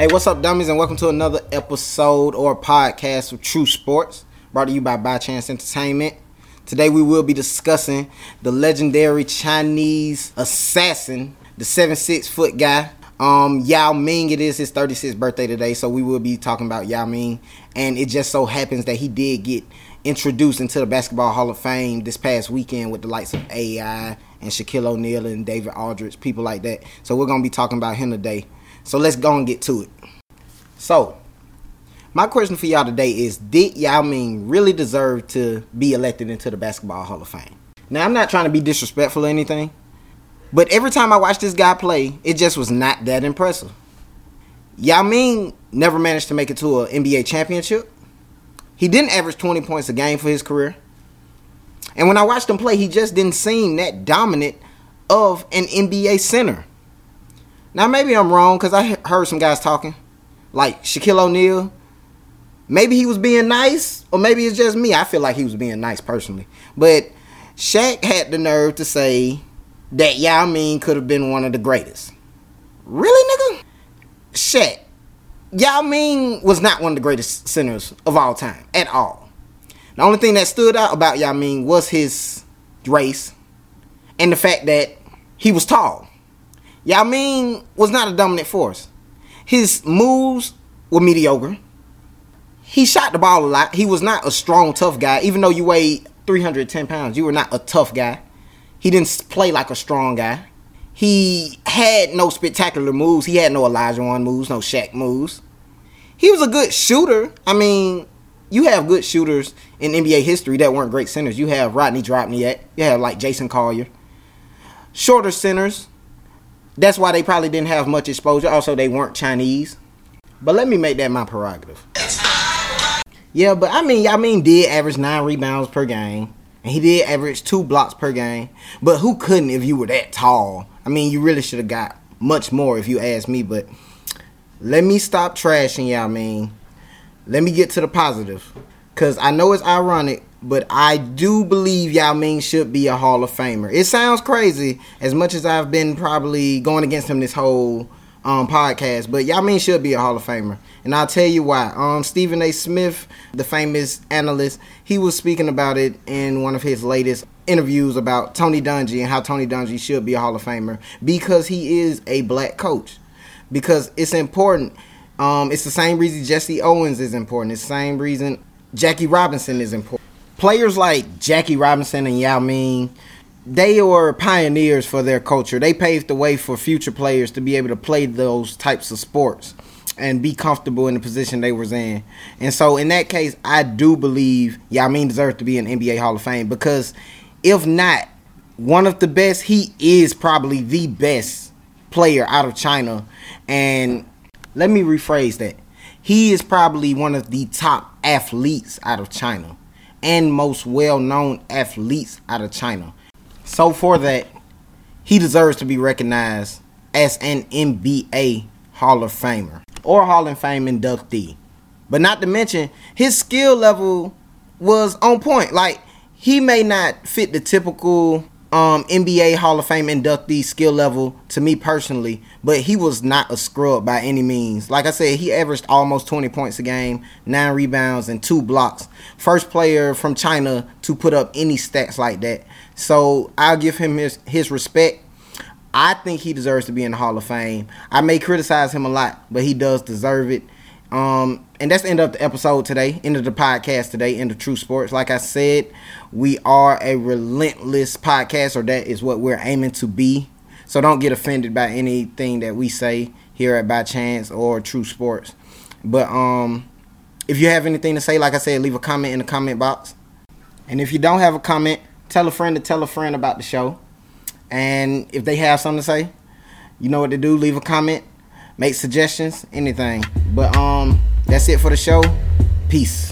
Hey, what's up, dummies, and welcome to another episode or podcast of TruSports, brought to you by By Chance Entertainment. Today we will be discussing the legendary Chinese assassin, the seven six foot guy, um, Yao Ming. It is his 36th birthday today, so we will be talking about Yao Ming. And it just so happens that he did get introduced into the Basketball Hall of Fame this past weekend with the likes of AI and Shaquille O'Neal and David Aldridge, people like that. So we're gonna be talking about him today. So let's go and get to it. So, my question for y'all today is Did Yao Ming really deserve to be elected into the Basketball Hall of Fame? Now, I'm not trying to be disrespectful or anything, but every time I watched this guy play, it just was not that impressive. Yao Ming never managed to make it to an NBA championship. He didn't average 20 points a game for his career. And when I watched him play, he just didn't seem that dominant of an NBA center. Now, maybe I'm wrong because I heard some guys talking, like Shaquille O'Neal. Maybe he was being nice, or maybe it's just me. I feel like he was being nice personally. But Shaq had the nerve to say that Yao Ming could have been one of the greatest. Really, nigga? Shaq. Yao Ming was not one of the greatest centers of all time at all. The only thing that stood out about Yao Ming was his race and the fact that he was tall. Yao Ming was not a dominant force. His moves were mediocre. He shot the ball a lot. He was not a strong, tough guy. Even though you weighed 310 pounds, you were not a tough guy. He didn't play like a strong guy. He had no spectacular moves. He had no Olajuwon moves, no Shaq moves. He was a good shooter. I mean, you have good shooters in NBA history that weren't great centers. You have Rodney Dropniak. You have like Jason Collier. Shorter centers. That's why they probably didn't have much exposure. Also, they weren't Chinese. But let me make that my prerogative. Yeah, but I mean, I mean, did average nine rebounds per game, and he did average two blocks per game. But who couldn't if you were that tall? I mean, you really should have got much more if you ask me. But let me stop trashing y'all. I mean, let me get to the positive, cause I know it's ironic, but I do believe Yao Ming should be a Hall of Famer. It sounds crazy, as much as I've been probably going against him this whole um, podcast, but Yao Ming should be a Hall of Famer, and I'll tell you why. Um, Stephen A. Smith, the famous analyst, he was speaking about it in one of his latest interviews about Tony Dungy and how Tony Dungy should be a Hall of Famer because he is a black coach. Because it's important. Um, it's the same reason Jesse Owens is important. It's the same reason Jackie Robinson is important. Players like Jackie Robinson and Yao Ming, they were pioneers for their culture. They paved the way for future players to be able to play those types of sports and be comfortable in the position they was in. And so in that case, I do believe Yao Ming deserves to be in NBA Hall of Fame because if not one of the best, he is probably the best player out of China. And let me rephrase that. He is probably one of the top athletes out of China and most well-known athletes out of China. So for that, he deserves to be recognized as an NBA Hall of Famer or Hall of Fame inductee. But not to mention his skill level was on point. Like he may not fit the typical um, NBA Hall of Fame inductee skill level to me personally, but he was not a scrub by any means. Like I said, he averaged almost 20 points a game, nine rebounds, and two blocks. First player from China to put up any stats like that. So I'll give him his, his respect. I think he deserves to be in the Hall of Fame. I may criticize him a lot, but he does deserve it. Um, and that's the end of the episode today, end of the podcast today, end of TruSports. Like I said, we are a relentless podcast, or that is what we're aiming to be. So don't get offended by anything that we say here at By Chance or TruSports. But um, if you have anything to say, like I said, leave a comment in the comment box. And if you don't have a comment, tell a friend to tell a friend about the show. And if they have something to say, you know what to do. Leave a comment, make suggestions, anything. But um, that's it for the show. Peace.